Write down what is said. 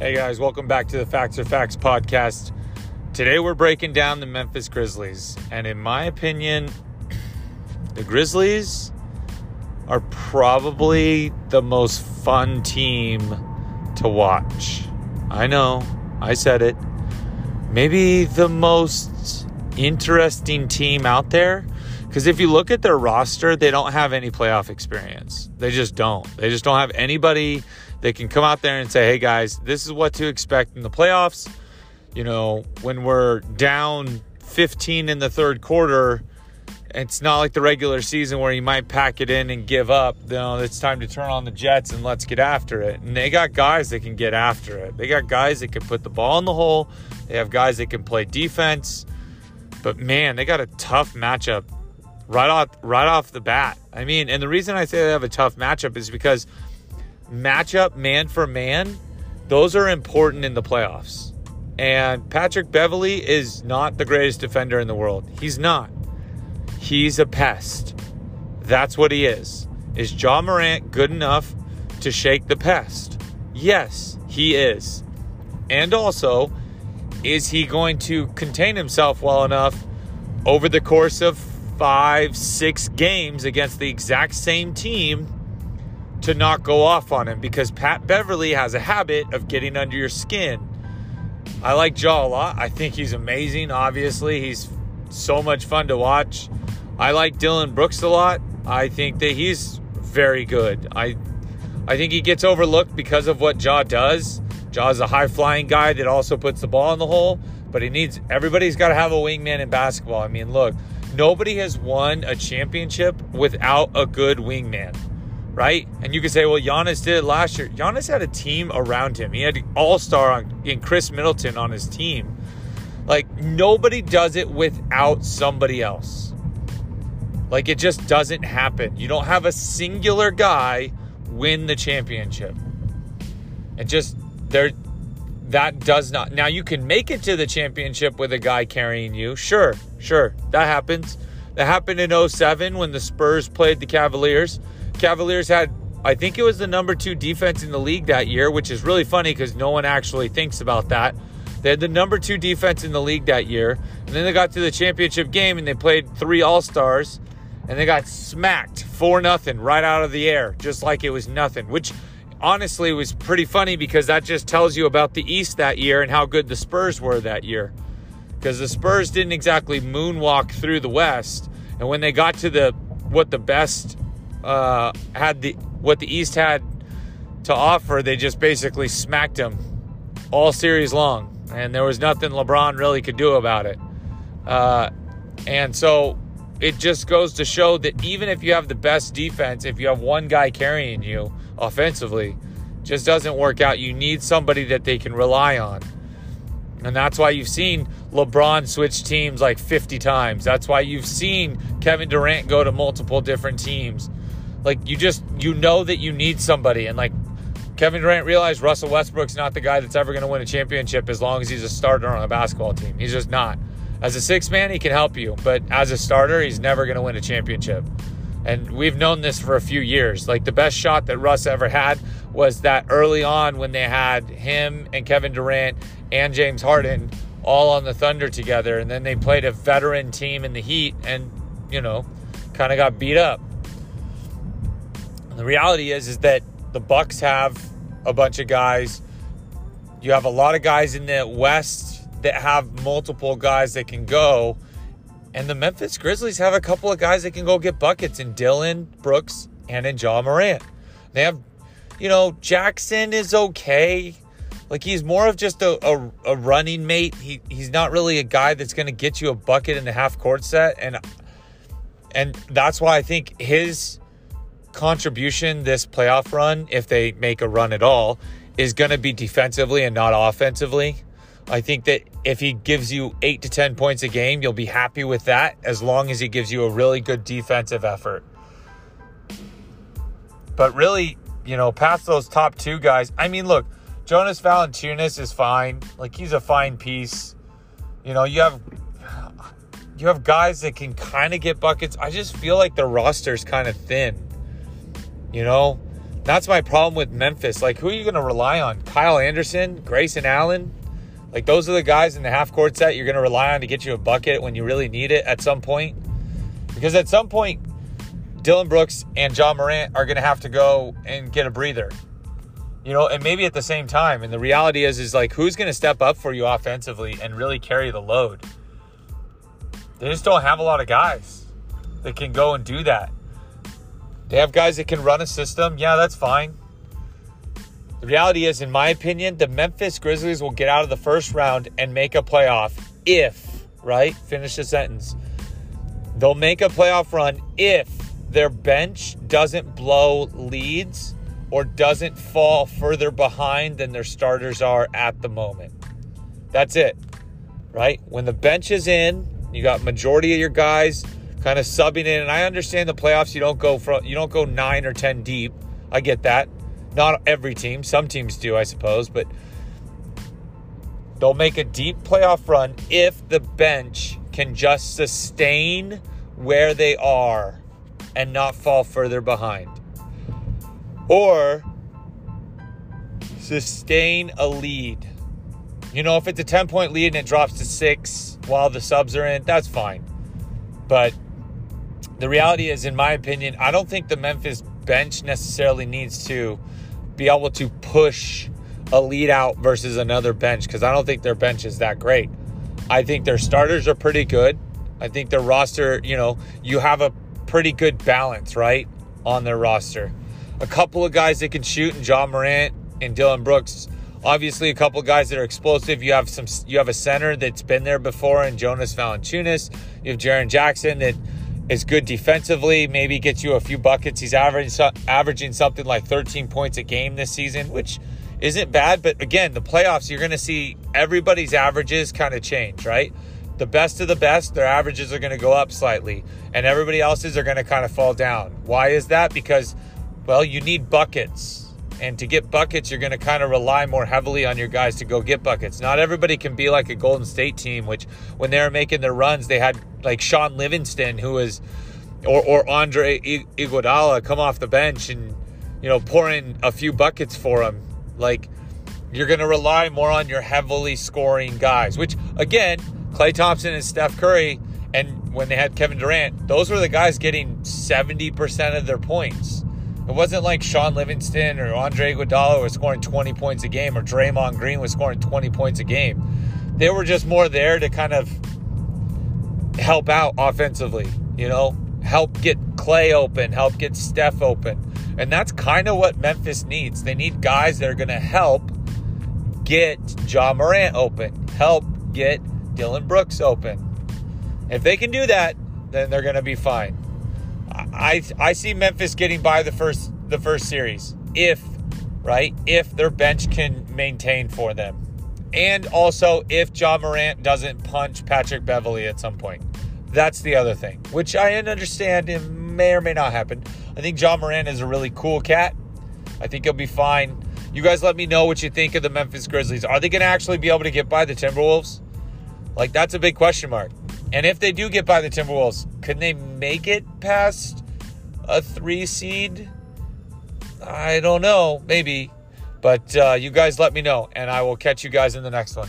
Hey guys, welcome back to the Facts or Facts podcast. Today we're breaking down the Memphis Grizzlies, and in my opinion, the Grizzlies are probably the most fun team to watch. I know, I said it. Maybe the most interesting team out there. Because if you look at their roster, they don't have any playoff experience. They just don't. They just don't have anybody that can come out there and say, hey guys, this is what to expect in the playoffs. You know, when we're down 15 in the third quarter, it's not like the regular season where you might pack it in and give up. You know, it's time to turn on the Jets and let's get after it. And they got guys that can get after it. They got guys that can put the ball in the hole. They have guys that can play defense. But man, they got a tough matchup right off right off the bat. I mean, and the reason I say they have a tough matchup is because matchup man for man, those are important in the playoffs. And Patrick Beverley is not the greatest defender in the world. He's not. He's a pest. That's what he is. Is Ja Morant good enough to shake the pest? Yes, he is. And also, is he going to contain himself well enough over the course of five, six games against the exact same team to not go off on him because Pat Beverley has a habit of getting under your skin. I like Ja a lot. I think he's amazing. Obviously, he's so much fun to watch. I like Dillon Brooks a lot. I think that he's very good. I I think he gets overlooked because of what Ja does. Ja's a high flying guy that also puts the ball in the hole, but he needs everybody's got to have a wingman in basketball. I mean, look, nobody has won a championship without a good wingman right? And you could say, well, Giannis did it last year. Giannis had a team around him. He had all star in Khris Middleton on his team. Like nobody does it without somebody else. Like it just doesn't happen. You don't have a singular guy win the championship. And just there that does not. Now you can make it to the championship with a guy carrying you. Sure, sure. That happens. That happened in 07 when the Spurs played the Cavaliers. Cavaliers had, I think it was the number two defense in the league that year, which is really funny because no one actually thinks about that. They had the number two defense in the league that year. And then they got to the championship game and they played three All Stars and they got smacked 4 nothing right out of the air, just like it was nothing, which honestly was pretty funny because that just tells you about the East that year and how good the Spurs were that year. Because the Spurs didn't exactly moonwalk through the West. And when they got to the what the best uh, had the what the East had to offer, they just basically smacked them all series long, and there was nothing LeBron really could do about it. Uh, and so it just goes to show that even if you have the best defense, if you have one guy carrying you offensively, just doesn't work out. You need somebody that they can rely on. And that's why you've seen LeBron switch teams like 50 times. That's why you've seen Kevin Durant go to multiple different teams. Like you just you know that you need somebody, and like Kevin Durant realized Russell Westbrook's not the guy that's ever going to win a championship as long as he's a starter on a basketball team. He's just not. As a six man, he can help you, but as a starter, he's never going to win a championship. And we've known this for a few years. Like the best shot that Russ ever had was that early on when they had him and Kevin Durant and James Harden all on the Thunder together. And then they played a veteran team in the Heat and, you know, kind of got beat up the reality is is that the Bucks have a bunch of guys. You have a lot of guys in the West that have multiple guys that can go. And the Memphis Grizzlies have a couple of guys that can go get buckets in Dillon Brooks and in Ja Morant. They have, you know, Jackson is okay. Like he's more of just a, a, a running mate. He he's not really a guy that's going to get you a bucket in the half court set, and and that's why I think his contribution this playoff run, if they make a run at all, is going to be defensively and not offensively. I think that if he gives you eight to 10 points a game, you'll be happy with that as long as he gives you a really good defensive effort. But really, you know, past those top two guys, I mean, look, Jonas Valanciunas is fine. Like he's a fine piece. You know, you have you have guys that can kind of get buckets. I just feel like the roster is kind of thin. You know, That's my problem with Memphis. Like, who are you going to rely on? Kyle Anderson, Grayson Allen? Like, those are the guys in the half court set you're going to rely on to get you a bucket when you really need it at some point. Because at some point, Dillon Brooks and Ja Morant are going to have to go and get a breather. You know, and maybe at the same time. And the reality is, is like, who's going to step up for you offensively and really carry the load? They just don't have a lot of guys that can go and do that. They have guys that can run a system. Yeah, that's fine. The reality is, in my opinion, the Memphis Grizzlies will get out of the first round and make a playoff if, right? Finish the sentence. They'll make a playoff run if their bench doesn't blow leads or doesn't fall further behind than their starters are at the moment. That's it, right? When the bench is in, you got majority of your guys kind of subbing in. And I understand the playoffs, you don't go from you don't go nine or ten deep. I get that. Not every team. Some teams do, I suppose, but they'll make a deep playoff run if the bench can just sustain where they are and not fall further behind. Or sustain a lead. You know, if it's a 10 point lead and it drops to six while the subs are in, that's fine. But the reality is, in my opinion, I don't think the Memphis bench necessarily needs to be able to push a lead out versus another bench because I don't think their bench is that great. I think their starters are pretty good. I think their roster, you know, you have a pretty good balance, right, on their roster. A couple of guys that can shoot, and Ja Morant and Dillon Brooks. Obviously, a couple of guys that are explosive. You have some. You have a center that's been there before, and Jonas Valanciunas. You have Jaren Jackson that is good defensively, maybe gets you a few buckets. He's averaging averaging something like 13 points a game this season, which isn't bad. But again, the playoffs, you're going to see everybody's averages kind of change, right? The best of the best, their averages are going to go up slightly, and everybody else's are going to kind of fall down. Why is that? Because, well, you need buckets. And to get buckets, you're going to kind of rely more heavily on your guys to go get buckets. Not everybody can be like a Golden State team, which when they were making their runs, they had like Shaun Livingston, who was, or, or Andre Iguodala come off the bench and, you know, pour in a few buckets for them. Like, you're going to rely more on your heavily scoring guys, which again, Klay Thompson and Steph Curry, and when they had Kevin Durant, those were the guys getting 70% of their points. It wasn't like Shaun Livingston or Andre Iguodala was scoring 20 points a game or Draymond Green was scoring 20 points a game. They were just more there to kind of help out offensively, you know, help get Klay open, help get Steph open. And that's kind of what Memphis needs. They need guys that are going to help get Ja Morant open, help get Dillon Brooks open. If they can do that, then they're going to be fine. I I see Memphis getting by the first the first series if right if their bench can maintain for them, and also if Ja Morant doesn't punch Patrick Beverley at some point. That's the other thing, which I understand it may or may not happen. I think Ja Morant is a really cool cat. I think he'll be fine. You guys let me know what you think of the Memphis Grizzlies. Are they going to actually be able to get by the Timberwolves? Like, that's a big question mark. And if they do get by the Timberwolves, could they make it past a three seed? I don't know, maybe. But uh, you guys let me know, and I will catch you guys in the next one.